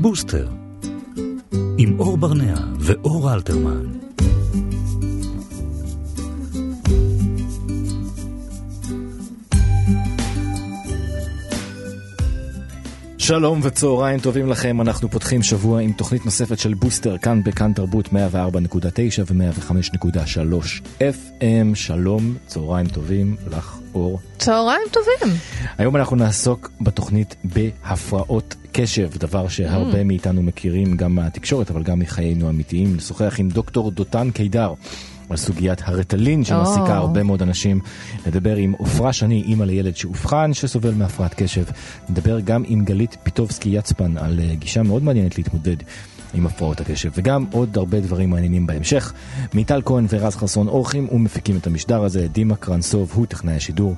בוסטר, עם אור ברנע ואור אלתרמן. שלום וצהריים טובים לכם, אנחנו פותחים שבוע עם תוכנית נוספת של בוסטר כאן בכאן תרבות 104.9 ו-105.3 FM. שלום, צהריים טובים לך אור. צהריים טובים. היום אנחנו נעסוק בתוכנית בהפרעות קשב, דבר שהרבה mm. מאיתנו מכירים גם מהתקשורת אבל גם מחיינו האמיתיים. נשוחח עם דוקטור דותן קידר. על סוגיית הרטלין שמעסיקה. הרבה מאוד אנשים. נדבר עם עופרה שני, אימא לילד שאובחן שסובל מהפרעת קשב. נדבר גם עם גלית פיטובסקי יצפן על אה, גישה מאוד מעניינת להתמודד עם הפרעות הקשב, וגם עוד הרבה דברים מעניינים בהמשך. מיטל כהן ורז חסון אורחים ומפיקים את המשדר הזה, דימה קרנסוב הוא טכנאי השידור.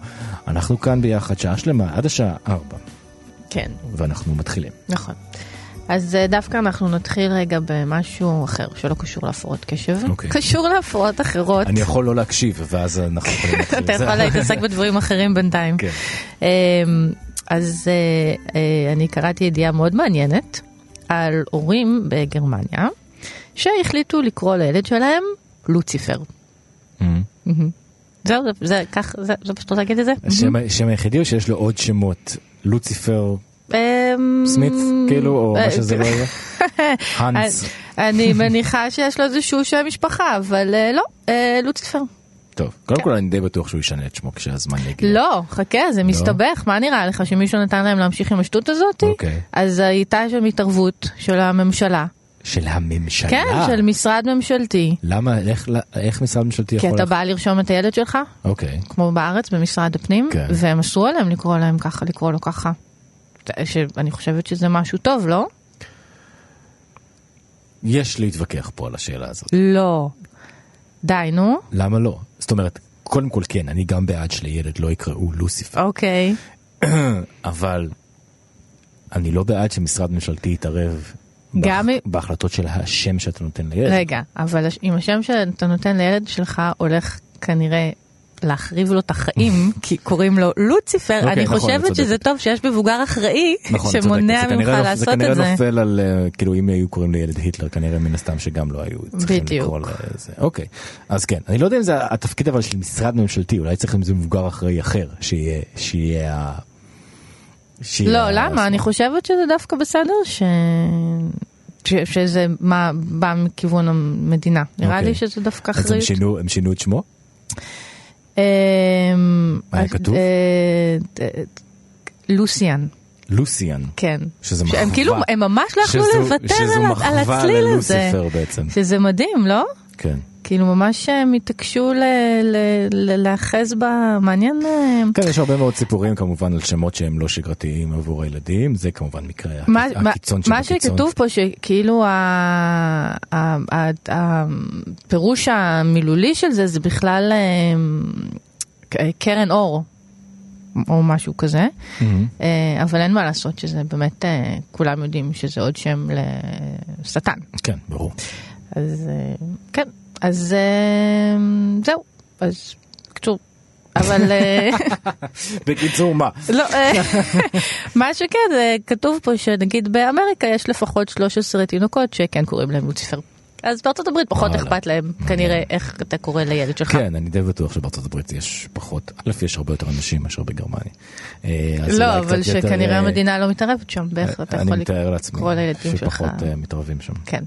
אנחנו כאן ביחד שעה שלמה עד השעה 4. כן. ואנחנו מתחילים. נכון. אז אה, דווקא אנחנו נתחיל רגע במשהו אחר שלא קשור להפרעות קשב, okay. אוקיי. קשור להפרעות אחרות. אני יכול לא להקשיב ואז אנחנו יכולים להתחיל. אתה יכול להתעסק בדברים אחרים בינתיים. כן. אמ, אז אה, אה, אני קראתי ידיעה מאוד מעניינת על הורים בגרמניה שהחליטו לקרוא לילד שלהם לוציפר. Mm-hmm. זהו, זה כך, זה פשוט רוצה להגיד את זה? השם היחידי או שיש לו עוד שמות? לוציפר? אמ, סמית כאילו או מה שזה לא יהיה? האנס. אני מניחה שיש לו איזשהו שם משפחה אבל אה, לא, אה, לוציפר. טוב, קודם כן. כל אני די בטוח שהוא ישנה את שמו כשהזמן יגיע. לא, חכה, זה לא? מסתבך, מה נראה לך שמישהו נתן להם להמשיך עם השטות הזאת? אוקיי. אז הייתה שם התערבות של הממשלה. של הממשלה? כן, של משרד ממשלתי. למה, איך, איך משרד ממשלתי יכול... כי אתה בא לרשום את הילד שלך, אוקיי. כמו בארץ במשרד הפנים, כן. והם אסרו עליהם לקרוא להם ככה, לקרוא לו ככה. שאני חושבת שזה משהו טוב, לא? יש להתווכח פה על השאלה הזאת. לא. די, נו. למה לא? זאת אומרת, קודם כל כן, אני גם בעד שלילד לא יקראו לוסיפר. אוקיי. אבל אני לא בעד שמשרד ממשלתי יתערב גם בהח... בהחלטות של השם שאתה נותן לילד. רגע, אבל אם השם שאתה נותן לילד שלך הולך כנראה להחריב לו את החיים, כי קוראים לו לוציפר, okay, אוקיי, אני נכון, חושבת שזה טוב שיש מבוגר אחראי נכון, שמונע ממך לא- לעשות את זה. זה כנראה נופל על, אה, כאילו אם היו קוראים לילד היטלר, כנראה מן הסתם שגם לא היו צריכים לקרוא לזה. אוקיי, אז כן, אני לא יודע אם זה התפקיד אבל של משרד ממשלתי, אולי צריך עם זה מבוגר אחראי אחר, שיהיה, שיהיה ה... לא, למה? אני חושבת שזה דווקא בסדר ש... שזה מה בא מכיוון המדינה. נראה לי שזה דווקא אחריות. אז הם שינו את שמו? אמ, מה היה כתוב? אה, אה, לוסיאן. לוסיאן. כן. שזה מחווה. הם כאילו, הם ממש לא יכלו לוותר על הצליל הזה. בעצם. שזה מדהים, לא? כן. כאילו ממש הם התעקשו להאחז בה, מעניין. אה, כן, יש הרבה מאוד סיפורים כמובן על שמות שהם לא שגרתיים עבור הילדים, זה כמובן מקרה הקיצון שבקיצון. מה שכתוב פה שכאילו הפירוש המילולי של זה זה בכלל אה, קרן אור. או משהו כזה, mm-hmm. אבל אין מה לעשות שזה באמת, כולם יודעים שזה עוד שם לשטן. כן, ברור. אז כן, אז אה, זהו, אז בקיצור. אבל... אה, בקיצור מה? לא, אה, מה שכן, כתוב פה שנגיד באמריקה יש לפחות 13 תינוקות שכן קוראים להם לוציפר. אז בארצות הברית פחות אכפת להם כנראה איך אתה קורא לילד שלך. כן, אני די בטוח שבארצות הברית יש פחות, א' יש הרבה יותר אנשים מאשר בגרמניה. לא, אבל שכנראה המדינה לא מתערבת שם, באיך אתה יכול לקרוא לילדים שלך. שפחות מתערבים שם. כן.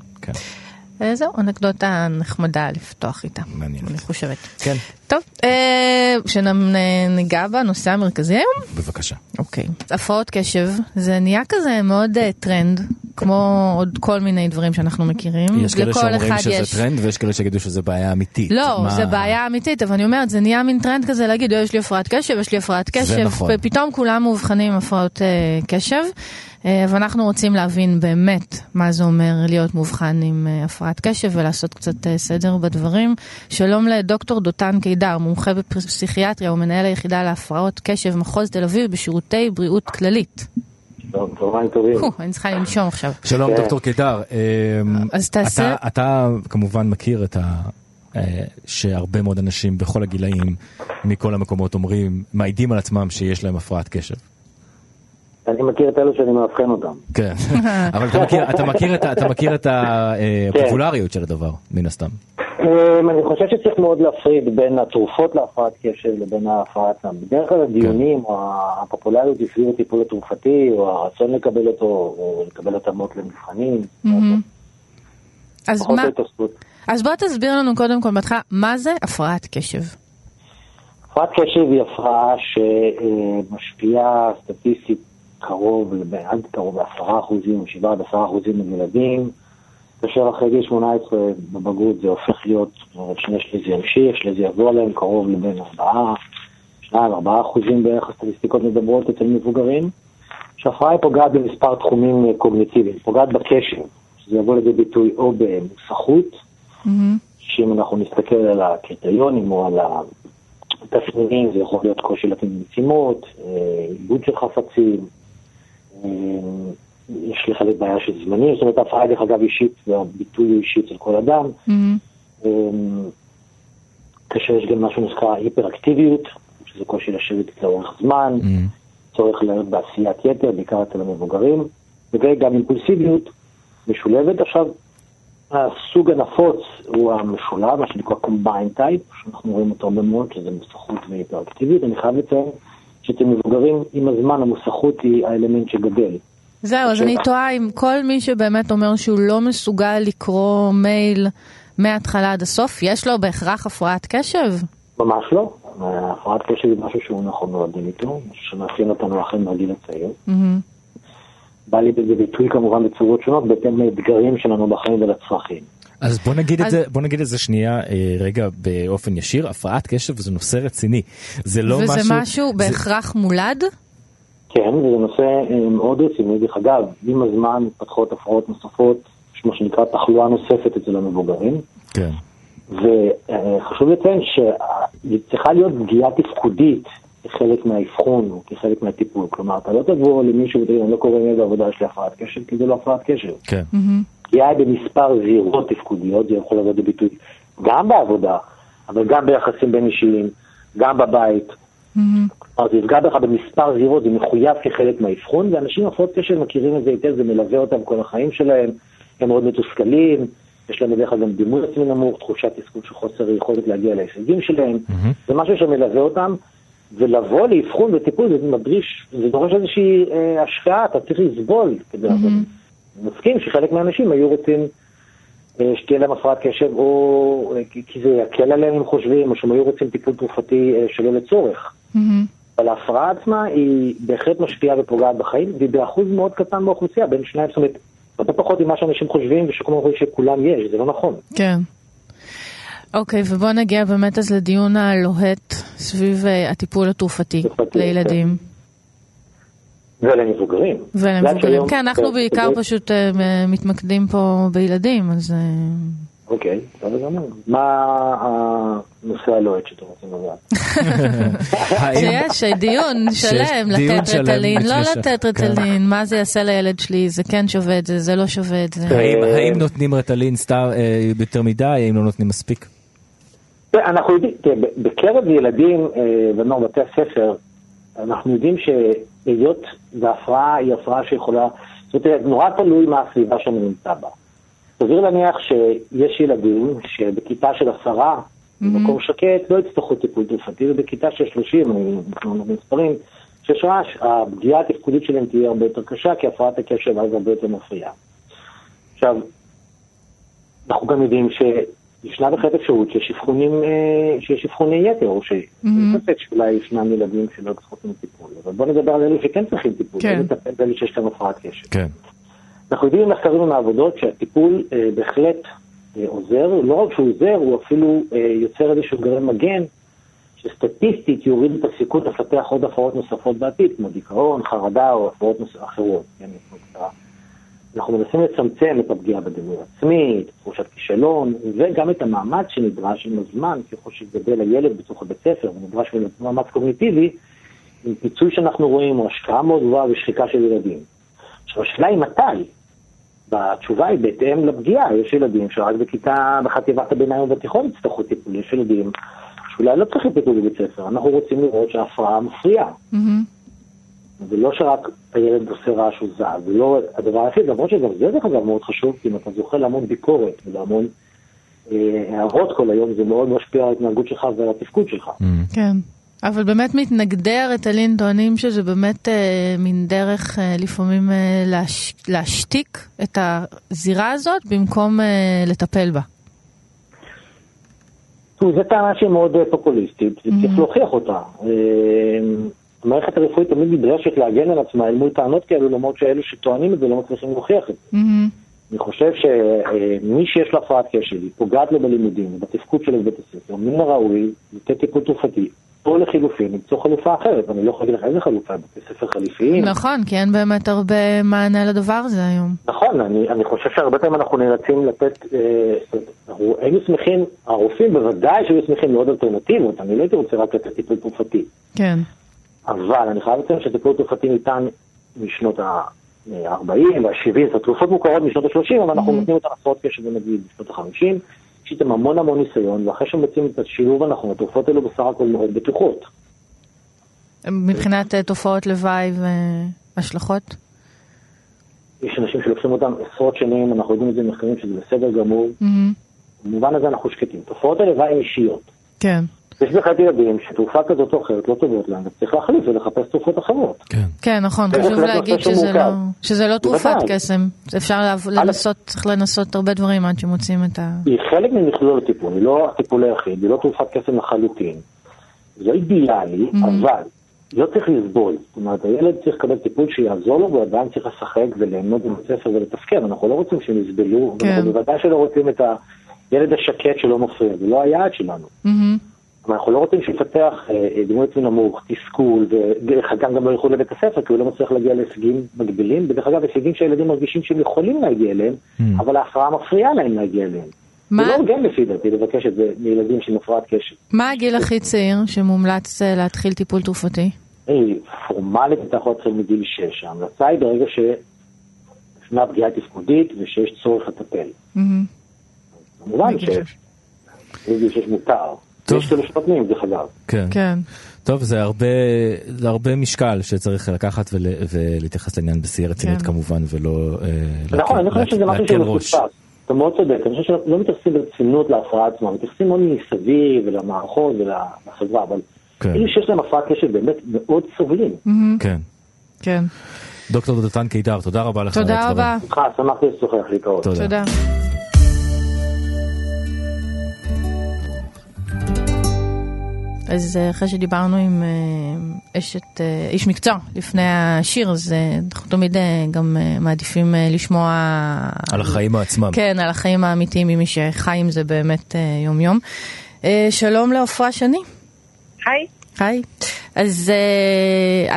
אה, זהו, אנקדוטה נחמדה לפתוח איתה. מעניין. אני חושבת. כן. טוב, אה, שניגע בנושא המרכזי היום? בבקשה. אוקיי. הפרעות קשב, זה נהיה כזה מאוד אה, טרנד, כמו עוד כל מיני דברים שאנחנו מכירים. יש כאלה שאומרים שזה יש... טרנד ויש כאלה שיגידו שזה בעיה אמיתית. לא, מה... זה בעיה אמיתית, אבל אני אומרת, זה נהיה מין טרנד כזה להגיד, יש לי הפרעת קשב, יש לי הפרעת קשב. זה נכון. ופתאום כולם מאובחנים עם הפרעות קשב. אה, ואנחנו רוצים להבין באמת מה זה אומר להיות מאובחן עם אה, הפרעת קשב ולעשות קצת אה, סדר בדברים. שלום לדוקטור דותן קידר, מומחה בפסיכיאטריה ומנהל היחידה להפרעות קשב מחוז תל אביב בשירותי בריאות כללית. צהריים טובים. אני צריכה לנשום עכשיו. שלום כן. דוקטור קידר. אז תעשה... אתה כמובן מכיר את ה... שהרבה מאוד אנשים בכל הגילאים מכל המקומות אומרים, מעידים על עצמם שיש להם הפרעת קשב. אני מכיר את אלו שאני מאבחן אותם. כן, אבל אתה מכיר, אתה מכיר, את, אתה מכיר את הפופולריות של הדבר, מן הסתם. אמ, אני חושב שצריך מאוד להפריד בין התרופות להפרעת קשב לבין ההפרעת סם. בדרך כלל הדיונים, או הפופולריות סביב הטיפול התרופתי, או הרצון לקבל אותו, או לקבל התאמות למבחנים. אז מה... אז בוא תסביר לנו קודם כל בהתחלה, מה זה הפרעת קשב? הפרעת קשב היא הפרעה שמשפיעה סטטיסטית קרוב, עד קרוב ל-10 אחוזים, 7 עד 10 אחוזים מילדים, כאשר אחרי גיל 18 בבגרות זה הופך להיות, שני שליש זה ימשיך, שליש זה יבוא עליהם קרוב לבין 4, 2, 4 אחוזים בערך הסטטיסטיקות מדברות אצל מבוגרים. שהפרעה היא פוגעת במספר תחומים קוגניטיביים, פוגעת בקשב, שזה יבוא לידי ביטוי או במוסכות, mm-hmm. שאם אנחנו נסתכל על הקריטריונים או על התפנינים, זה יכול להיות קושי להתאים משימות, אה, עיבוד של חפצים, אה, יש לחלק בעיה של זמנים, זאת אומרת ההפרעה דרך אגב אישית, והביטוי הוא אישי אצל כל אדם. Mm-hmm. כאשר יש גם משהו שנקרא היפראקטיביות, שזה קושי לשבת לאורך זמן, mm-hmm. צורך להיות בעשיית יתר, בעיקר אצל המבוגרים, וגם אימפולסיביות משולבת. עכשיו, הסוג הנפוץ הוא המשולב, מה שנקרא combine type, שאנחנו רואים אותו הרבה מאוד, שזה מוסכות והיפראקטיביות. אני חייב לציין שאצל מבוגרים, עם הזמן המוסכות היא האלמנט שגדל. זהו, אז אני תוהה אם כל מי שבאמת אומר שהוא לא מסוגל לקרוא מייל מההתחלה עד הסוף, יש לו בהכרח הפרעת קשב? ממש לא. הפרעת קשב היא משהו שהוא נכון נולדים איתו, שמאפיין אותנו החל מהגיל הצעיר. בא לי בזה ביטוי כמובן בצורות שונות, בהתאם לאתגרים שלנו בחיים ולצרכים. אז בוא נגיד אז... את זה, בוא נגיד את זה שנייה אה, רגע באופן ישיר, הפרעת קשב זה נושא רציני. זה לא וזה משהו... וזה משהו בהכרח זה... מולד? כן, וזה נושא אה, מאוד רציני. דרך אגב, עם הזמן מתפתחות הפרעות נוספות, יש מה שנקרא תחלואה נוספת אצל המבוגרים. כן. וחשוב לציין שצריכה להיות פגיעה תפקודית כחלק מהאבחון או כחלק מהטיפול. כלומר, אתה לא תבוא למישהו ותגיד, אני לא קורא מיד בעבודה, יש לי הפרעת קשב, כי זה לא הפרעת קשב. כן. פגיעה היא במספר זירות תפקודיות, זה יכול לבוא לביטוי גם בעבודה, אבל גם ביחסים בין אישיים, גם בבית. כלומר, זה יפגע בך במספר זירות, זה מחויב כחלק מהאבחון, ואנשים עם הפרעות קשב מכירים את זה היטב, זה מלווה אותם כל החיים שלהם, הם מאוד מתוסכלים, יש להם בדרך כלל גם דימוי עצמי נמוך, תחושת תסכול של חוסר יכולת להגיע להישגים שלהם, זה משהו שמלווה אותם, ולבוא לאבחון וטיפול זה מדריש, זה דורש איזושהי אה, השקעה, אתה צריך לסבול כדי לעשות. מסכים שחלק מהאנשים היו רוצים אה, שתהיה להם הפרעת קשב, או אה, כי זה יקל עליהם אם חושבים, או שהם היו רוצים טיפול תרופתי אה, שלא לצורך. Mm-hmm. אבל ההפרעה עצמה היא בהחלט משפיעה ופוגעת בחיים, והיא באחוז מאוד קטן באוכלוסייה, בין שניים, זאת אומרת, הרבה פחות ממה שאנשים חושבים, ושכולם חושבים שכולם יש, זה לא נכון. כן. אוקיי, okay, ובוא נגיע באמת אז לדיון הלוהט סביב הטיפול התרופתי לילדים. כן. ולמבוגרים. ולמבוגרים, כן, אנחנו בעיקר פשוט uh, מתמקדים פה בילדים, אז... אוקיי, בסדר גמור. מה הנושא הלוהט שאתם רוצים לדעת? שיש דיון שלם, לתת רטלין, לא לתת רטלין, כן. מה זה יעשה לילד שלי, זה כן שווה את זה, זה לא שווה את זה. האם נותנים רטלין סתם יותר מדי, האם לא נותנים מספיק? אנחנו יודעים, בקרב ילדים ונוער בתי הספר, אנחנו יודעים שהיות והפרעה היא הפרעה שיכולה, זאת אומרת, נורא תלוי מה הסביבה שאני נמצא בה. סביר להניח שיש ילדים שבכיתה של עשרה, במקום שקט, לא יצטרכו טיפול תרופתי, ובכיתה של שלושים, אנחנו במספרים, שיש רעש, הפגיעה התפקודית שלהם תהיה הרבה יותר קשה, כי הפרעת הקשב אז הרבה יותר מפריעה. עכשיו, אנחנו גם יודעים שישנה בהחלט אפשרות שיש אבחונים, אה, שיש אבחוני יתר, או שאין ספק שאולי ישנם ילדים שלא צריכים טיפול, אבל בוא נדבר על אלו שכן צריכים טיפול, כן. ולטפל באלו שיש להם הפרעת קשב. כן. אנחנו יודעים ממחקרים ומעבודות שהטיפול אה, בהחלט אה, עוזר, לא רק שהוא עוזר, הוא אפילו אה, יוצר איזשהו גרם מגן, שסטטיסטית יוריד את הסיכון לפתח עוד הפרעות נוספות בעתיד, כמו דיכאון, חרדה או הפרעות נוס... אחרות. כן, אנחנו מנסים לצמצם את הפגיעה בדימוי עצמי, את תחושת כישלון, וגם את המאמץ שנדרש עם הזמן, ככל שגדל הילד בתוך הבית ספר, ונדרש מאמץ קוגניטיבי, עם פיצוי שאנחנו רואים, או השקעה מאוד גבוהה ושחיקה של ילדים. עכשיו, השאלה היא מתי. והתשובה היא בהתאם לפגיעה. יש ילדים שרק בכיתה, בחטיבת הביניים ובתיכון יצטרכו טיפול. יש ילדים שאולי לא צריכים טיפול בבית ספר. אנחנו רוצים לראות שההפרעה מפריעה. Mm-hmm. זה לא שרק הילד עושה רעש או זז, זה לא הדבר היחיד, למרות שגם זה דרך אגב מאוד חשוב, כי אם אתה זוכה להמון ביקורת ולהמון אה, הערות כל היום, זה מאוד משפיע על ההתנהגות שלך ועל התפקוד שלך. Mm. כן. אבל באמת מתנגדי הרטלין טוענים שזה באמת אה, מין דרך אה, לפעמים אה, להש, להשתיק את הזירה הזאת במקום אה, לטפל בה. זו טענה שהיא מאוד אה, פופוליסטית, mm-hmm. להוכיח אותה. אה, המערכת הרפואית תמיד נדרשת להגן על עצמה אל מול טענות כאלו, למרות שאלו שטוענים את זה לא מצליחים להוכיח את זה. Mm-hmm. אני חושב שמי שיש לו הפרעת קשב, היא פוגעת לו בלימודים, בתפקוד שלו בבית הספר, מן הראוי לתת טיפול תרופתי, או לחילופין, למצוא חלופה אחרת. אני לא יכול להגיד לך איזה חלופה, בתי ספר חליפיים. נכון, כי אין באמת הרבה מענה לדבר הזה היום. נכון, אני, אני חושב שהרבה פעמים אנחנו נאלצים לתת, אה, אנחנו היינו שמחים, הרופאים בוודאי שהיו שמחים לעוד אלטרנטיבות, אני לא הייתי רוצה רק לתת טיפול תרופתי. כן. אבל אני חייב לציין שטיפול תרופתי ניתן משנות ה-40 וה-70, זאת תרופות מוכרות משנות ה-30, אבל אנחנו mm-hmm. נותנים אותן הפרעות קשב נגיד בשנות ה-50. יש איתם המון המון ניסיון, ואחרי שמוצאים את השילוב הנכון, התרופות האלו בסך הכל מאוד בטוחות. מבחינת אה, תופעות לוואי והשלכות? יש אנשים שלוקחים אותם עשרות שנים, אנחנו יודעים את זה במחקרים שזה בסדר גמור. Mm-hmm. במובן הזה אנחנו שקטים. תופעות הלוואי הן אישיות. כן. יש בהחלט ילדים שתרופה כזאת או אחרת לא טובות להם, וצריך להחליף ולחפש תרופות אחרות. כן, כן נכון, חשוב להגיד שזה לא, שזה לא תרופת קסם. אפשר לנסות, צריך לנסות הרבה דברים עד שמוצאים את ה... היא חלק ממכלול הטיפול, היא לא הטיפול היחיד, היא לא תרופת קסם לחלוטין. זה אידיאלי, אבל לא צריך לסבול. זאת אומרת, הילד צריך לקבל טיפול שיעזור לו, ועדיין צריך לשחק וליהנות בבית ספר ולתפקד. אנחנו לא רוצים שהם יסבלו, כן. ואנחנו בוודאי שלא רוצים את הילד השקט שלא מפריע, זה לא היעד שלנו. אבל אנחנו לא רוצים שיפתח אה, אה, דימוי עצמי נמוך, תסכול, ודרך אגב גם לא ילכו לבית הספר, כי הוא לא מצליח להגיע להישגים מגבילים, ודרך אגב, הישגים שהילדים מרגישים שהם יכולים להגיע אליהם, mm. אבל ההפרעה מפריעה להם להגיע אליהם. מה? זה לא הוגן לפי דעתי לבקש את זה מילדים של הפרעת קשב. מה הגיל הכי צעיר שמומלץ אה, להתחיל טיפול תרופתי? פורמלית אתה יכול להתחיל מגיל 6. ההמלצה היא ברגע שישנה פגיעה תפקודית ושיש צורך לטפל. כמובן שמגיל 6 מותר. טוב. יש כאלה שנותנים, דרך אגב. כן. כן. טוב, זה הרבה, זה הרבה משקל שצריך לקחת ול, ולהתייחס לעניין בשיא הרצינות כן. כמובן, ולא... אה, נכון, אני חושב שזה משהו שמפוספס. אתה מאוד צודק, אני חושב שלא מתייחסים ברצינות להפרעה עצמה, מתייחסים מאוד מסביב ולמערכות ולחברה, אבל כן. אלה שיש להם הפרעת קשב באמת מאוד סובלים. כן. כן. דוקטור דותן קידר, תודה רבה לך. תודה רבה. שמחתי לשוחח, להתראות. תודה. אז אה, אחרי שדיברנו עם אה, אשת, אה, איש מקצוע לפני השיר, אז אנחנו תמיד גם מעדיפים לשמוע... על החיים עצמם. כן, על החיים האמיתיים ממי שחי עם זה באמת יום-יום. שלום לעפרה שני. היי. היי. אז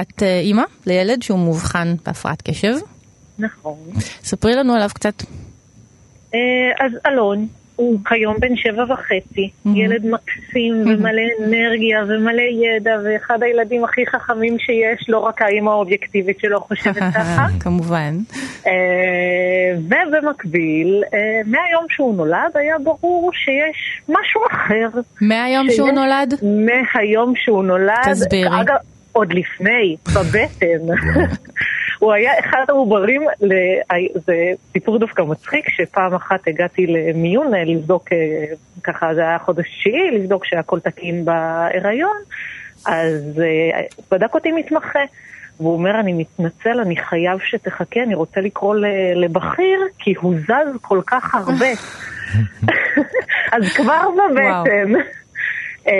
את אימא לילד שהוא מאובחן בהפרעת קשב. נכון. ספרי לנו עליו קצת. אז אלון, הוא כיום בן שבע וחצי, mm-hmm. ילד מקסים mm-hmm. ומלא אנרגיה ומלא ידע, ואחד הילדים הכי חכמים שיש, לא רק האימא האובייקטיבית שלו חושבת ככה. כמובן. Uh, ובמקביל, uh, מהיום שהוא נולד היה ברור שיש משהו אחר. מהיום שיש, שהוא נולד? מהיום שהוא נולד. תסבירי. אגב, עוד לפני, בבטן. הוא היה אחד העוברים, זה סיפור דווקא מצחיק, שפעם אחת הגעתי למיון לבדוק, אה, ככה זה היה חודש תשיעי, לבדוק שהכל תקין בהיריון, אז אה, בדק אותי מתמחה. והוא אומר, אני מתנצל, אני חייב שתחכה, אני רוצה לקרוא לבכיר, כי הוא זז כל כך הרבה. אז כבר בבטן. Uh,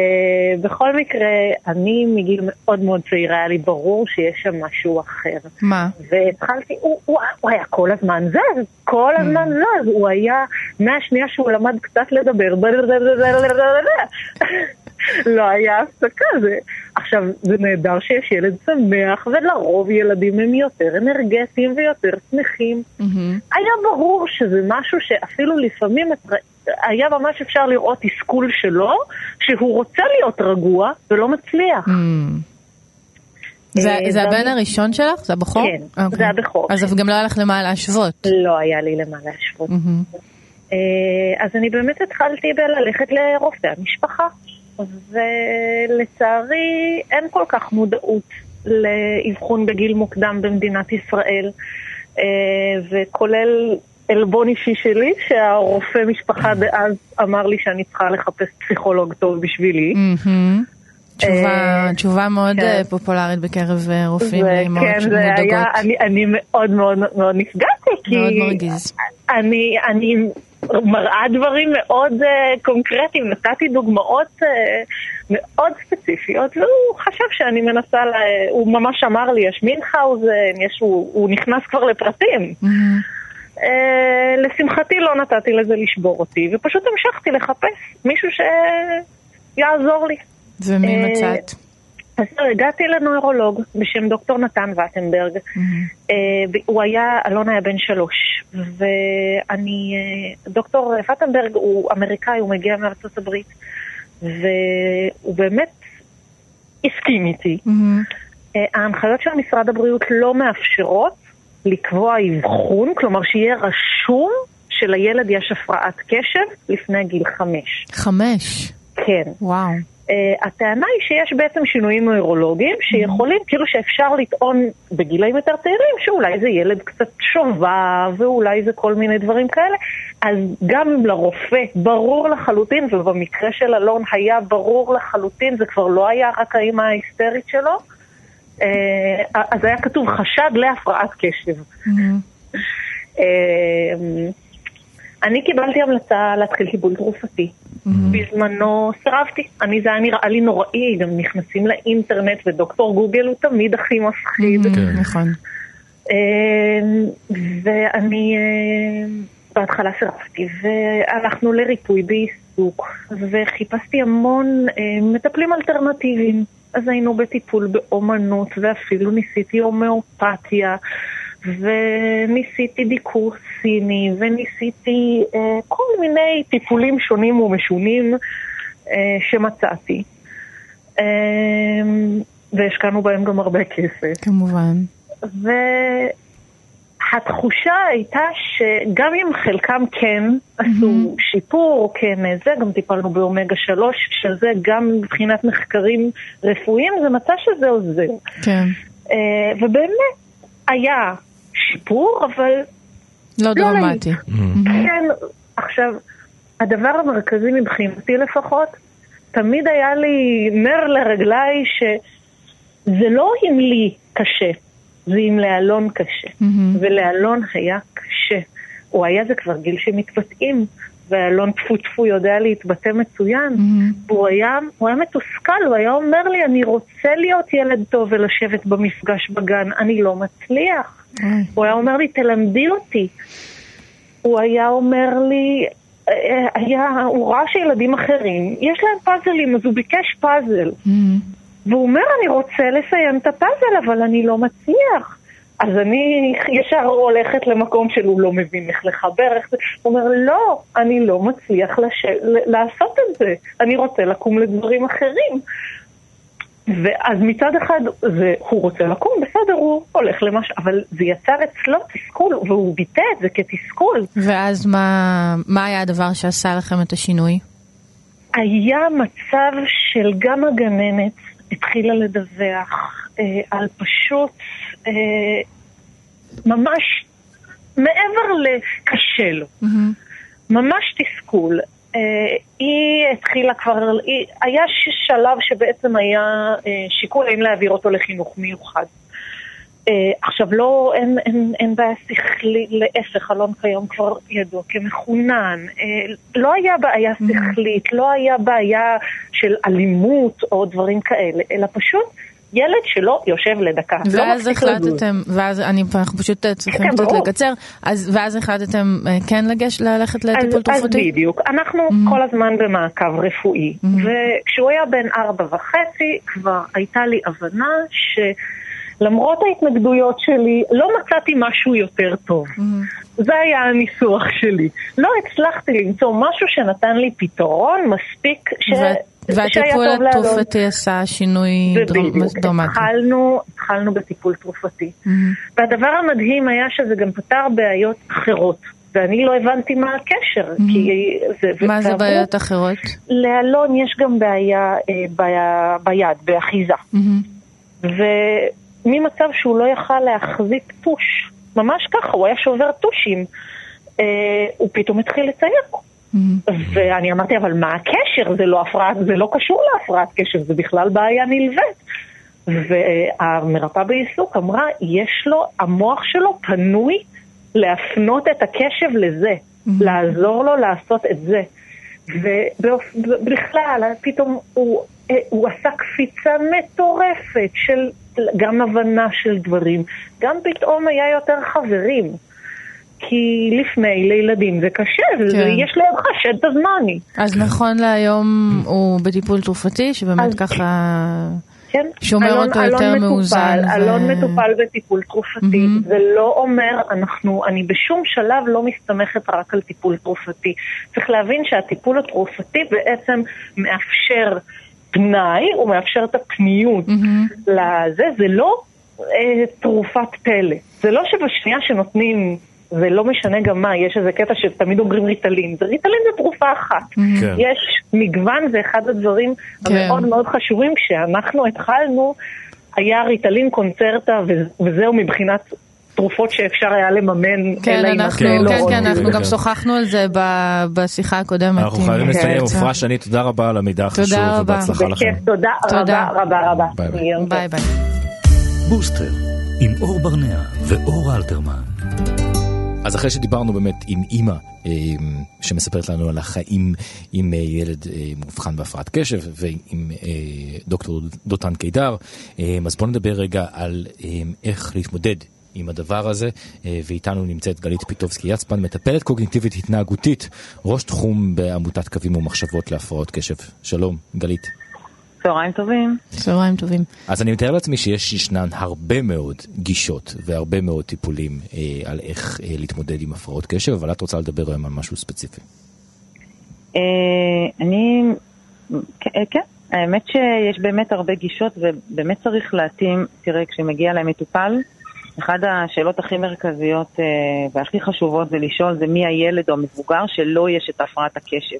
בכל מקרה, אני מגיל מאוד מאוד צעיר, היה לי ברור שיש שם משהו אחר. מה? והתחלתי, הוא, הוא, הוא היה כל הזמן זז, כל הזמן mm. זז, הוא היה, מהשנייה שהוא למד קצת לדבר, לא היה הפסקה. זה. עכשיו, זה נהדר שיש ילד שמח, ולרוב ילדים הם יותר אנרגטיים ויותר שמחים. Mm-hmm. היה ברור שזה משהו שאפילו לפעמים היה ממש אפשר לראות תסכול שלו, שהוא רוצה להיות רגוע ולא מצליח. Mm. זה, אה, זה הבן הראשון שלך? זה הבכור? כן, okay. אוקיי. זה הבכור. אז גם לא היה לך למה להשוות. לא היה לי למה להשוות. Mm-hmm. אז אני באמת התחלתי בללכת לרופא המשפחה, ולצערי אין כל כך מודעות לאבחון בגיל מוקדם במדינת ישראל, אה, וכולל עלבון אישי שלי, שהרופא משפחה דאז אמר לי שאני צריכה לחפש פסיכולוג טוב בשבילי. תשובה, אה, תשובה מאוד כן. אה, פופולרית בקרב אה, רופאים כן, זה היה, אני, אני מאוד מאוד מאוד נפגעתי, כי... מאוד מרגיז. אני, אני מראה דברים מאוד uh, קונקרטיים, נתתי דוגמאות uh, מאוד ספציפיות, והוא חשב שאני מנסה, לה, הוא ממש אמר לי, יש מינכאוזן, יש, הוא, הוא נכנס כבר לפרטים. Uh, לשמחתי לא נתתי לזה לשבור אותי, ופשוט המשכתי לחפש מישהו שיעזור לי. ומי אה, מצאת? אז הגעתי לנוירולוג בשם דוקטור נתן וטנברג. Mm-hmm. הוא היה, אלון היה בן שלוש, ואני, אה, דוקטור וטנברג הוא אמריקאי, הוא מגיע מארצות הברית, והוא באמת הסכים איתי. Mm-hmm. ההנחיות של משרד הבריאות לא מאפשרות לקבוע אבחון, כלומר שיהיה רשום שלילד יש הפרעת קשב לפני גיל חמש. חמש? כן. וואו. Uh, הטענה היא שיש בעצם שינויים נוירולוגיים שיכולים, כאילו שאפשר לטעון בגילאים יותר צעירים שאולי זה ילד קצת שובב ואולי זה כל מיני דברים כאלה, אז גם לרופא ברור לחלוטין, ובמקרה של אלון היה ברור לחלוטין, זה כבר לא היה רק האימא ההיסטרית שלו, אז היה כתוב חשד להפרעת קשב. Mm-hmm. Uh, אני קיבלתי המלצה להתחיל טיפול תרופתי. Mm-hmm. בזמנו סירבתי. אני, זה היה נראה לי נוראי, גם נכנסים לאינטרנט ודוקטור גוגל הוא תמיד הכי מפחיד. Mm-hmm. כן, נכון. אמ, ואני אה, בהתחלה סירבתי, והלכנו לריפוי בעיסוק, וחיפשתי המון אה, מטפלים אלטרנטיביים. אז היינו בטיפול באומנות, ואפילו ניסיתי הומאופתיה. וניסיתי דיקור סיני, וניסיתי אה, כל מיני טיפולים שונים ומשונים אה, שמצאתי. אה, והשקענו בהם גם הרבה כסף. כמובן. והתחושה הייתה שגם אם חלקם כן עשו mm-hmm. שיפור, כן זה, גם טיפלנו באומגה 3, שזה גם מבחינת מחקרים רפואיים, זה מצא שזה עוזר. כן. אה, ובאמת, היה שיפור, אבל... לא, לא דרמטי. Mm-hmm. כן, עכשיו, הדבר המרכזי מבחינתי לפחות, תמיד היה לי נר לרגליי שזה לא אם לי קשה, זה אם לאלון קשה. Mm-hmm. ולאלון היה קשה. הוא היה זה כבר גיל שמתבטאים. ואלון טפו טפו יודע להתבטא מצוין, mm-hmm. והוא היה, הוא היה מתוסכל, הוא היה אומר לי, אני רוצה להיות ילד טוב ולשבת במפגש בגן, אני לא מצליח. Mm-hmm. הוא היה אומר לי, תלמדי אותי. הוא היה אומר לי, אה, היה, הוא ראה שילדים אחרים, יש להם פאזלים, אז הוא ביקש פאזל. Mm-hmm. והוא אומר, אני רוצה לסיים את הפאזל, אבל אני לא מצליח. אז אני ישר הולכת למקום שהוא לא מבין איך לחבר, איך זה, הוא אומר, לא, אני לא מצליח לש... לעשות את זה, אני רוצה לקום לדברים אחרים. ואז מצד אחד זה, הוא רוצה לקום, בסדר, הוא הולך למשהו, אבל זה יצר אצלו תסכול, והוא ביטא את זה כתסכול. ואז מה, מה היה הדבר שעשה לכם את השינוי? היה מצב של גם הגננת התחילה לדווח אה, על פשוט אה, ממש מעבר לקשה לו, mm-hmm. ממש תסכול. אה, היא התחילה כבר, היא, היה שלב שבעצם היה אה, שיקול האם להעביר אותו לחינוך מיוחד. Uh, עכשיו, לא, אין, אין, אין בעיה שכלית, להפך, אלון כיום כבר ידוע כמחונן. Uh, לא היה בעיה שכלית, לא היה בעיה של אלימות או דברים כאלה, אלא פשוט ילד שלא יושב לדקה, לא ואז לא החלטתם, ואז אני, אנחנו פשוט צריכים כן, קצת לקצר, אז, ואז החלטתם אה, כן לגש, ללכת לטיפול תרופתי? אז בדיוק, אנחנו mm-hmm. כל הזמן במעקב רפואי, mm-hmm. וכשהוא היה בן ארבע וחצי, כבר הייתה לי הבנה ש... למרות ההתנגדויות שלי, לא מצאתי משהו יותר טוב. Mm-hmm. זה היה הניסוח שלי. לא הצלחתי למצוא משהו שנתן לי פתרון מספיק ש... והטיפול התרופתי עשה שינוי דרמטי. התחלנו, התחלנו בטיפול תרופתי. Mm-hmm. והדבר המדהים היה שזה גם פתר בעיות אחרות. ואני לא הבנתי מה הקשר. Mm-hmm. כי זה, מה זה בעיות אחרות? לאלון יש גם בעיה, אה, בעיה ביד, באחיזה. Mm-hmm. ממצב שהוא לא יכל להחזיק טוש, ממש ככה, הוא היה שובר טושים, אה, הוא פתאום התחיל לצייר. Mm-hmm. ואני אמרתי, אבל מה הקשר? זה לא הפרעת, זה לא קשור להפרעת קשב, זה בכלל בעיה נלווית. והמרפאה בעיסוק אמרה, יש לו, המוח שלו פנוי להפנות את הקשב לזה, mm-hmm. לעזור לו לעשות את זה. ובכלל, פתאום הוא, אה, הוא עשה קפיצה מטורפת של גם הבנה של דברים, גם פתאום היה יותר חברים. כי לפני לילדים זה קשה, כן. יש לידך שד הזמני. אז נכון להיום הוא בטיפול תרופתי, שבאמת אז... ככה... כן. שומר אלון, אותו יותר אלון מאוזן. מטופל, ו... אלון מטופל בטיפול תרופתי, mm-hmm. זה לא אומר, אנחנו, אני בשום שלב לא מסתמכת רק על טיפול תרופתי. צריך להבין שהטיפול התרופתי בעצם מאפשר פנאי, הוא מאפשר את הפניות mm-hmm. לזה, זה לא אה, תרופת פלא. זה לא שבשנייה שנותנים זה לא משנה גם מה, יש איזה קטע שתמיד אומרים ריטלין. זה ריטלין זה תרופה אחת. Mm-hmm. כן. יש מגוון, זה אחד הדברים כן. המאוד מאוד חשובים. כשאנחנו התחלנו, היה ריטלין קונצרטה, וזהו מבחינת תרופות שאפשר היה לממן. כן, אנחנו, כן, לא כן, כן, אנחנו גם שוחחנו על זה בשיחה הקודמת. אנחנו חייבים לסיים. עפרה שני, תודה רבה על המידע החשוב, ובהצלחה לכם. תודה רבה רבה רבה. ביי ביי. בוסטר, עם אור ברנע ואור אלתרמן. אז אחרי שדיברנו באמת עם אימא אה, שמספרת לנו על החיים עם אה, ילד אה, מאובחן בהפרעת קשב ועם דוקטור דותן קידר, אז בואו נדבר רגע על איך להתמודד עם הדבר הזה, ואיתנו נמצאת גלית פיטובסקי יצפן, מטפלת קוגניטיבית התנהגותית, ראש תחום בעמותת קווים ומחשבות להפרעות קשב. שלום, גלית. צהריים טובים. צהריים טובים. אז אני מתאר לעצמי שיש ישנן הרבה מאוד גישות והרבה מאוד טיפולים אה, על איך אה, להתמודד עם הפרעות קשב, אבל את רוצה לדבר היום על משהו ספציפי. אה, אני, כן, כן, האמת שיש באמת הרבה גישות ובאמת צריך להתאים, תראה, כשמגיע להם מטופל, אחת השאלות הכי מרכזיות אה, והכי חשובות זה לשאול זה מי הילד או המבוגר שלא יש את הפרעת הקשב.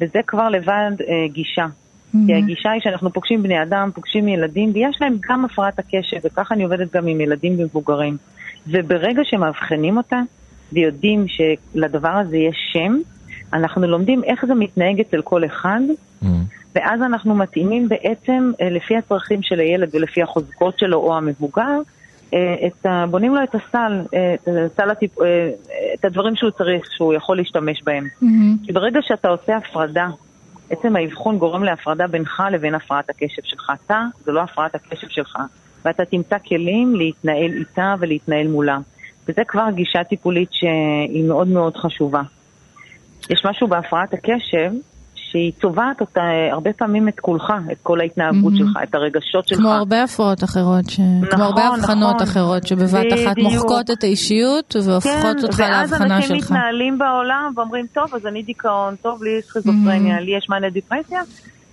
וזה כבר לבד אה, גישה. Mm-hmm. כי הגישה היא שאנחנו פוגשים בני אדם, פוגשים ילדים, ויש להם גם הפרעת הקשב, וככה אני עובדת גם עם ילדים ומבוגרים. וברגע שמאבחנים אותה, ויודעים שלדבר הזה יש שם, אנחנו לומדים איך זה מתנהג אצל כל אחד, mm-hmm. ואז אנחנו מתאימים בעצם, אה, לפי הצרכים של הילד ולפי החוזקות שלו או המבוגר, את ה, בונים לו את הסל, אה, את, הסל הטיפ, את הדברים שהוא צריך, שהוא יכול להשתמש בהם. Mm-hmm. כי ברגע שאתה עושה הפרדה עצם האבחון גורם להפרדה בינך לבין הפרעת הקשב שלך. אתה, זה לא הפרעת הקשב שלך, ואתה תמצא כלים להתנהל איתה ולהתנהל מולה. וזה כבר גישה טיפולית שהיא מאוד מאוד חשובה. יש משהו בהפרעת הקשב שהיא צובעת אותה הרבה פעמים את כולך, את כל ההתנהגות mm-hmm. שלך, את הרגשות שלך. כמו הרבה הפרעות אחרות, ש... נכון, כמו הרבה הבחנות נכון. אחרות שבבת אחת מוחקות את האישיות והופכות כן, אותך להבחנה שלך. ואז אנשים מתנהלים בעולם ואומרים, טוב, אז אני דיכאון, טוב, לי יש סכיזופרניה, mm-hmm. לי יש מענה דיפרסיה,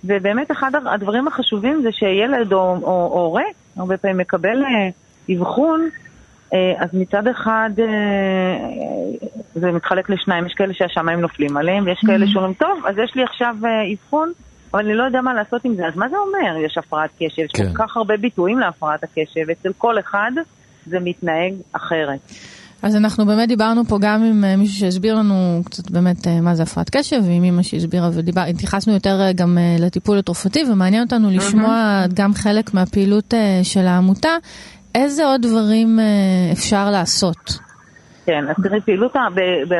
ובאמת אחד הדברים החשובים זה שילד או הורה הרבה פעמים מקבל אה, אבחון, אה, אז מצד אחד אה, זה מתחלק לשניים, יש כאלה שהשמיים נופלים עליהם, ויש כאלה mm-hmm. שאומרים, טוב, אז יש לי עכשיו אבחון, אבל אני לא יודע מה לעשות עם זה, אז מה זה אומר? יש הפרעת קשב, יש כל כן. כך הרבה ביטויים להפרעת הקשב, אצל כל אחד זה מתנהג אחרת. אז אנחנו באמת דיברנו פה גם עם מישהו שהסביר לנו קצת באמת מה זה הפרעת קשב, ועם אמא שהסבירה והתייחסנו יותר גם לטיפול התרופתי, ומעניין אותנו לשמוע mm-hmm. גם חלק מהפעילות של העמותה. איזה עוד דברים אה, אפשר לעשות? כן, אז תראי, פעילות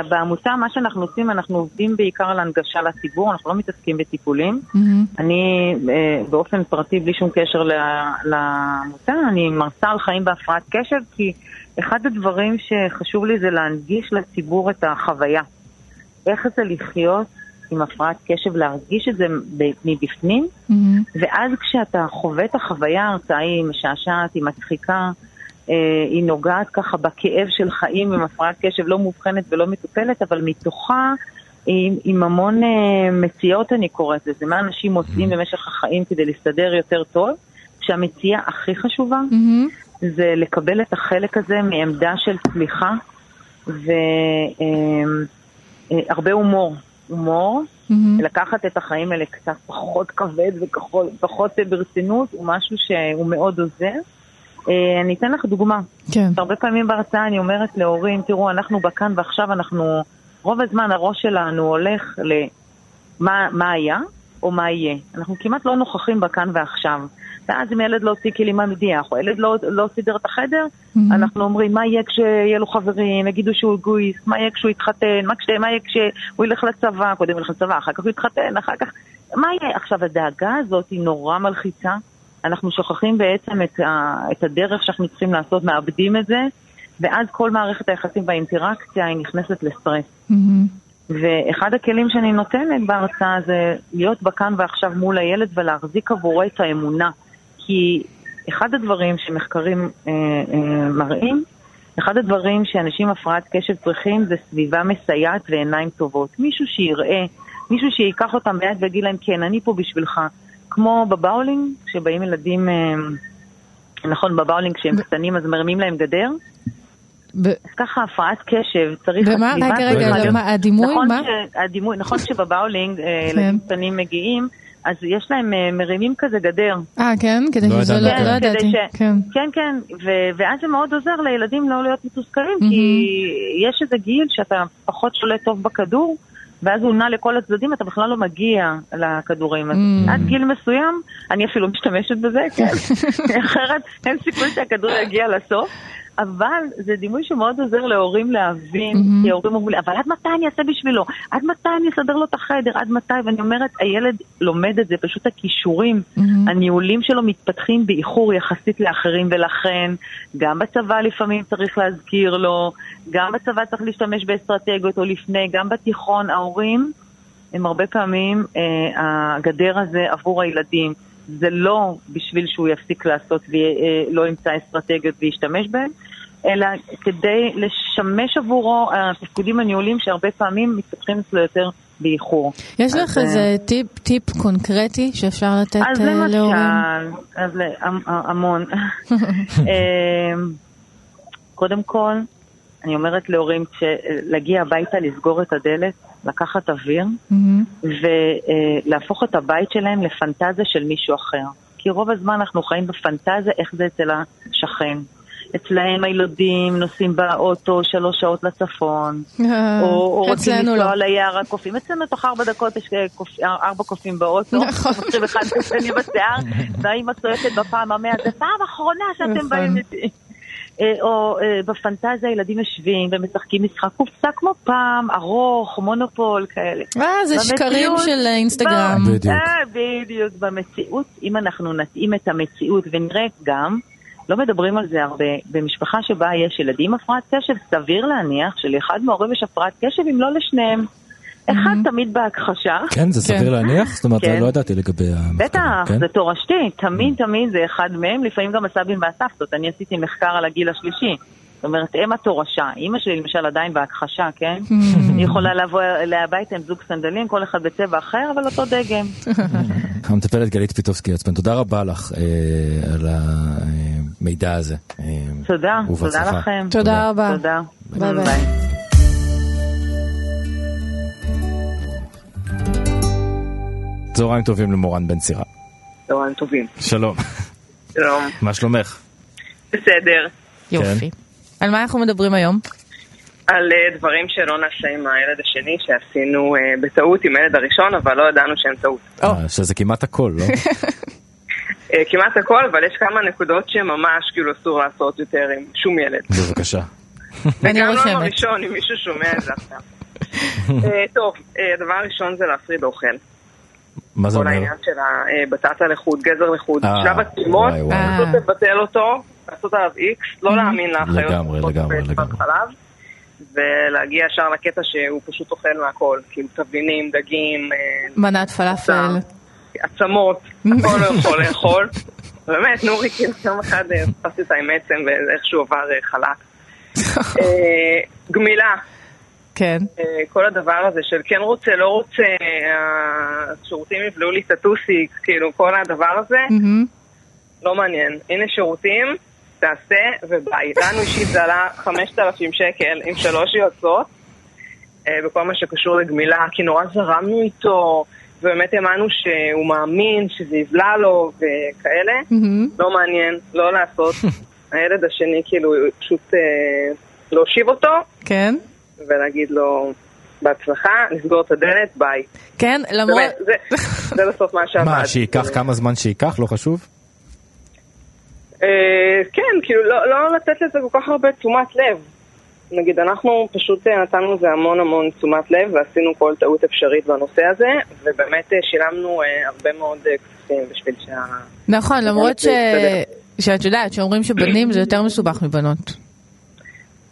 בעמותה, מה שאנחנו עושים, אנחנו עובדים בעיקר על הנגשה לציבור, אנחנו לא מתעסקים בטיפולים. Mm-hmm. אני אה, באופן פרטי, בלי שום קשר לעמותה, אני מרצה על חיים בהפרעת קשב, כי אחד הדברים שחשוב לי זה להנגיש לציבור את החוויה. איך זה לחיות עם הפרעת קשב, להרגיש את זה מבפנים, mm-hmm. ואז כשאתה חווה את החוויה, ההרצאה היא משעשעת, היא מצחיקה, אה, היא נוגעת ככה בכאב של חיים עם הפרעת קשב לא מאובחנת ולא מטופלת, אבל מתוכה עם, עם המון אה, מציאות אני קוראת לזה, מה אנשים עושים mm-hmm. במשך החיים כדי להסתדר יותר טוב, שהמציאה הכי חשובה mm-hmm. זה לקבל את החלק הזה מעמדה של צמיחה והרבה אה, הומור. הומור, mm-hmm. לקחת את החיים האלה קצת פחות כבד ופחות ברצינות, הוא משהו שהוא מאוד עוזר. אה, אני אתן לך דוגמה. כן. הרבה פעמים בהרצאה אני אומרת להורים, תראו, אנחנו בכאן ועכשיו, אנחנו, רוב הזמן הראש שלנו הולך למה היה או מה יהיה. אנחנו כמעט לא נוכחים בכאן ועכשיו. ואז אם ילד לא הוציא כלים מהמדיח, או ילד לא, לא סידר את החדר, mm-hmm. אנחנו אומרים, מה יהיה כשיהיה לו חברים, יגידו שהוא אגואיסט, מה יהיה כשהוא יתחתן, מה, כש, מה יהיה כשהוא ילך לצבא, קודם ילך לצבא, אחר כך הוא יתחתן, אחר כך... מה יהיה? עכשיו, הדאגה הזאת היא נורא מלחיצה. אנחנו שוכחים בעצם את, ה, את הדרך שאנחנו צריכים לעשות, מאבדים את זה, ואז כל מערכת היחסים והאינטראקציה היא נכנסת לסטרס. Mm-hmm. ואחד הכלים שאני נותנת בהרצאה זה להיות בכאן ועכשיו מול הילד ולהחזיק עבורו את האמונה. כי אחד הדברים שמחקרים אה, אה, מראים, אחד הדברים שאנשים עם הפרעת קשב צריכים זה סביבה מסייעת ועיניים טובות. מישהו שיראה, מישהו שייקח אותם ביד ויגיד להם, כן, אני פה בשבילך. כמו בבאולינג, כשבאים ילדים, אה, נכון, בבאולינג כשהם קטנים אז מרימים להם גדר. ב... אז ככה הפרעת קשב, צריך... ומה? רגע, רגע, מה, הדימוי? נכון מה? הדימוי, נכון שבבאולינג אה, כן. ילדים קטנים מגיעים, אז יש להם אה, מרימים כזה גדר. אה, כן? כדי לא שזה לא, לא ידעתי. כן, כן, כן, ואז זה מאוד עוזר לילדים לא להיות מתוסכלים, כי יש איזה גיל שאתה פחות שולט טוב בכדור, ואז הוא נע לכל הצדדים, אתה בכלל לא מגיע לכדורים. אז עד גיל מסוים, אני אפילו משתמשת בזה, כן. אחרת אין סיכוי שהכדור יגיע לסוף. אבל זה דימוי שמאוד עוזר להורים להבין, mm-hmm. כי ההורים אומרים לי, אבל עד מתי אני אעשה בשבילו? עד מתי אני אסדר לו את החדר? עד מתי? ואני אומרת, הילד לומד את זה, פשוט הכישורים, mm-hmm. הניהולים שלו מתפתחים באיחור יחסית לאחרים, ולכן גם בצבא לפעמים צריך להזכיר לו, גם בצבא צריך להשתמש באסטרטגיות או לפני, גם בתיכון, ההורים הם הרבה פעמים אה, הגדר הזה עבור הילדים. זה לא בשביל שהוא יפסיק לעשות ולא אה, ימצא אסטרטגיות וישתמש בהן, אלא כדי לשמש עבורו התפקודים הניהולים שהרבה פעמים מתפתחים אצלו יותר באיחור. יש לך איזה אה, טיפ, טיפ קונקרטי שאפשר לתת אז אה, להורים? אז למשל, אז המון. קודם כל, אני אומרת להורים, להגיע הביתה, לסגור את הדלת, לקחת אוויר, mm-hmm. ולהפוך את הבית שלהם לפנטזיה של מישהו אחר. כי רוב הזמן אנחנו חיים בפנטזיה איך זה אצל השכן. אצלהם הילדים נוסעים באוטו שלוש שעות לצצון, או, או רוצים לנסוע לא. ליער הקופים. אצלנו תוך ארבע דקות יש אה, ארבע קופים באוטו, נכון. מוצאים אחד השני בשיער, והאימא צועקת בפעם המאה, זה פעם אחרונה שאתם נכון. באים איתי. אה, או אה, בפנטזיה ילדים יושבים ומשחקים משחק קופסה כמו פעם, ארוך, מונופול, כאלה. אה, זה שקרים של אינסטגרם. בדיוק. בדיוק. במציאות, אם אנחנו נתאים את המציאות ונראה גם, לא מדברים על זה הרבה, במשפחה שבה יש ילדים הפרעת קשב, סביר להניח שלאחד מההורים יש הפרעת קשב, אם לא לשניהם. אחד תמיד בהכחשה. כן, זה סביר כן. להניח? זאת אומרת, כן. לא ידעתי לגבי המחקרים. בטח, כן? זה תורשתי, תמיד תמיד זה אחד מהם, לפעמים גם הסבים והסבתות. אני עשיתי מחקר על הגיל השלישי. זאת אומרת, אם התורשה, אימא שלי למשל עדיין בהכחשה, כן? היא יכולה לבוא הביתה עם זוג סנדלים, כל אחד בצבע אחר, אבל אותו דגם. המטפלת גלית פיטובסקי עצמן, תודה רבה לך אה, על המידע הזה. אה, תודה, תודה לכם. תודה רבה. תודה. ביי ביי. צהריים טובים למורן בן סירה. צהריים טובים. שלום. שלום. מה שלומך? בסדר. יופי. כן. על מה אנחנו מדברים היום? על uh, דברים שלא נעשה עם הילד השני, שעשינו uh, בטעות עם הילד הראשון, אבל לא ידענו שהם טעות. Oh. שזה כמעט הכל, לא? uh, כמעט הכל, אבל יש כמה נקודות שממש כאילו אסור לעשות יותר עם שום ילד. בבקשה. אני רושמת. וגם לא הראשון, אם מישהו שומע את זה עכשיו. טוב, הדבר הראשון זה להפריד אוכל. מה זה אומר? כל העניין של הבטטה לחוד, גזר לחוד, שלב הצימות, פשוט לבטל אותו, לעשות עליו איקס, לא להאמין לאחיות. לגמרי, לגמרי, לגמרי. ולהגיע ישר לקטע שהוא פשוט אוכל מהכל, כאילו תבלינים, דגים. אה, מנת פלאפל. עצמות, הכל לא יכול לאכול. באמת, נורי, כאילו יום אחד תפסתי אותה עם עצם ואיכשהו עבר אה, חלק. גמילה, כן. אה, כל הדבר הזה של כן רוצה, לא רוצה, השירותים יבלעו לי את הטוסיק, כאילו כל הדבר הזה, לא מעניין. הנה שירותים, תעשה וביי. לנו אישית זה עלה 5,000 שקל עם שלוש יועצות, אה, בכל מה שקשור לגמילה, כי נורא זרמנו איתו. ובאמת האמנו שהוא מאמין שזה יבלע לו וכאלה, לא מעניין, לא לעשות. הילד השני כאילו פשוט אה, להושיב אותו. כן. ולהגיד לו, בהצלחה, לסגור את הדלת, ביי. כן, למרות... זה, זה בסוף מה שעבד. מה, שייקח כמה זמן שייקח? לא חשוב? אה, כן, כאילו לא, לא לתת לזה כל כך הרבה תשומת לב. נגיד, אנחנו פשוט אה, נתנו לזה המון המון תשומת לב ועשינו כל טעות אפשרית בנושא הזה, ובאמת אה, שילמנו הרבה מאוד כספים בשביל שה... נכון, למרות ש... שאת יודעת, שאומרים שבנים זה יותר מסובך מבנות.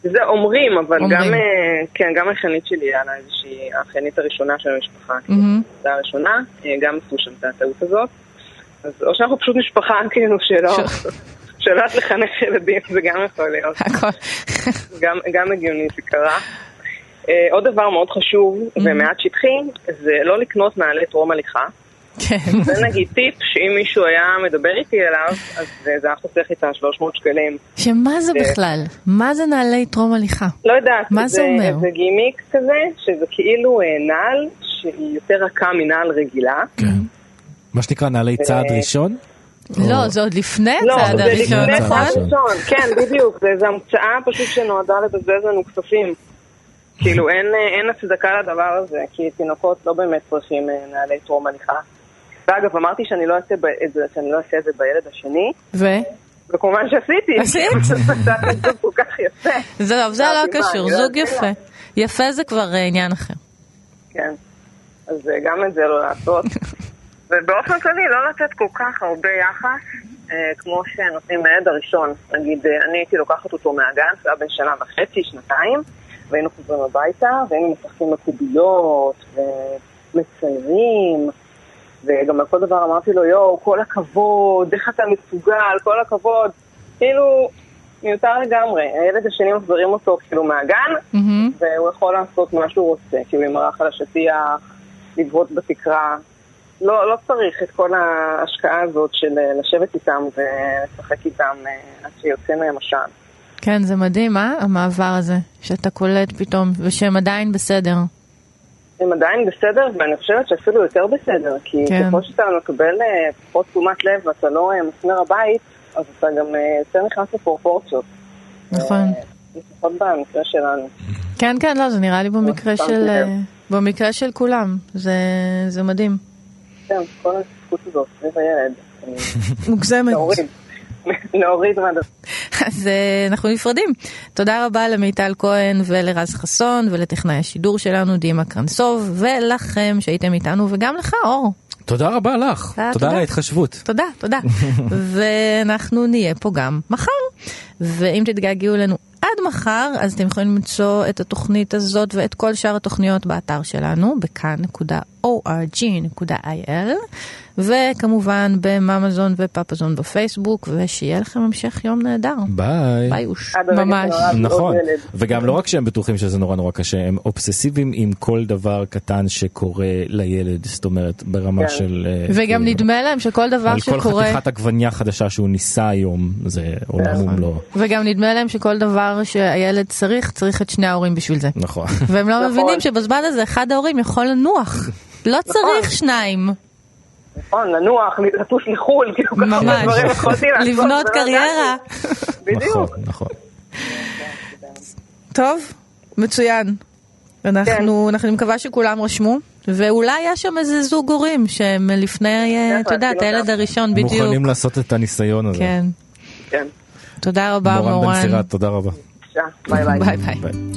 זה אומרים, אבל אומרים. גם, כן, גם החנית שלי היה לה איזושהי, החנית הראשונה של המשפחה, mm-hmm. כאילו, הראשונה, גם עשו שם את הטעות הזאת. אז או שאנחנו פשוט משפחה כאילו שלא... שלא את לחנך ילדים, זה גם יכול להיות. הכל. גם, גם הגיוני זה קרה. Uh, עוד דבר מאוד חשוב. ומעט שטחי, זה לא לקנות נעלי טרום הליכה. כן. זה נגיד טיפ שאם מישהו היה מדבר איתי אליו, אז זה היה חוסך איתה 300 שקלים. שמה זה בכלל? מה זה נעלי טרום הליכה? לא יודעת. מה זה, זה אומר? זה גימיק כזה, שזה כאילו אה, נעל שהיא יותר רכה מנעל רגילה. כן. מה שנקרא נעלי צעד ראשון? לא, זה עוד לפני לא, הצעד הראשון, נכון? לא, זה לפני צעד ראשון, כן, בדיוק, זה המצאה פשוט שנועדה לבזבז לנו כספים. כאילו אין הצדקה לדבר הזה, כי תינוקות לא באמת צריכים אה, נעלי טרום הליכה. ואגב, אמרתי שאני לא אעשה את זה, שאני לא אעשה את זה בילד השני. ו? וכמובן שעשיתי. עשית? זוג כל כך יפה. זהו, זה לא קשור, לא זוג יפה. יפה זה כבר אה, עניין אחר. כן, אז אה, גם את זה לא לעשות. ובאופן כללי לא לתת כל כך הרבה יחס אה, כמו שנותנים לילד הראשון. נגיד, אה, אני הייתי לוקחת אותו מהגן, זה היה בן שנה וחצי, שנתיים, והיינו חוזרים הביתה, והיינו משחקים מקוביות, ומציירים, וגם על כל דבר אמרתי לו, יואו, כל הכבוד, איך אתה מסוגל, כל הכבוד. כאילו, מיותר לגמרי. הילד השני מחזירים אותו כאילו מהגן, mm-hmm. והוא יכול לעשות מה שהוא רוצה, כאילו עם הרח על השטיח, לבעוט בתקרה. לא, לא צריך את כל ההשקעה הזאת של אה, לשבת איתם ולשחק איתם אה, עד שיוצא מהם עשן. כן, זה מדהים, אה? המעבר הזה, שאתה קולט פתאום, ושהם עדיין בסדר. הם עדיין בסדר, ואני חושבת שאפילו יותר בסדר, כי כן. ככל שאתה מקבל אה, פחות תשומת לב ואתה לא מסמר הבית, אז אתה גם יותר נכנס לפרופורציות. נכון. לפחות במקרה שלנו. כן, כן, לא, זה נראה לי במקרה של, במקרה של כולם, זה, זה מדהים. כל הזכות הזאת, סביב הילד. מוגזמת. להוריד מהדבר. אז אה, אנחנו נפרדים. תודה רבה למיטל כהן ולרז חסון ולטכנאי השידור שלנו דימה קרנסוב ולכם שהייתם איתנו וגם לך אור. תודה רבה לך, תודה על ההתחשבות. תודה, תודה. ואנחנו נהיה פה גם מחר. ואם תתגעגעו אלינו עד מחר, אז אתם יכולים למצוא את התוכנית הזאת ואת כל שאר התוכניות באתר שלנו, בכאן.org.il. וכמובן בממזון ופפזון בפייסבוק, ושיהיה לכם המשך יום נהדר. ביי. ביי אוש. ממש. נכון, וגם לא רק שהם בטוחים שזה נורא נורא קשה, הם אובססיביים עם כל דבר קטן שקורה לילד, זאת אומרת, ברמה כן. של... אה, וגם כאילו, נדמה להם שכל דבר שקורה... על כל חתיכת עגבניה חדשה שהוא ניסה היום, זה עולם נכון. ומלואו. וגם נדמה להם שכל דבר שהילד צריך, צריך את שני ההורים בשביל זה. נכון. והם לא מבינים נכון. שבזמן הזה אחד ההורים יכול לנוח. לא צריך נכון. שניים. נכון, לנוח, לטוס לחו"ל, כאילו ככה דברים יכולתי לעשות. לבנות קריירה. בדיוק. נכון, נכון. טוב, מצוין. אנחנו, אני מקווה שכולם רשמו, ואולי יש שם איזה זוג הורים שהם לפני, אה, אתה יודע, את הילד הראשון בדיוק. מוכנים לעשות את הניסיון הזה. כן. כן. תודה רבה, מורן. מורן בן סירת, תודה רבה. ביי ביי.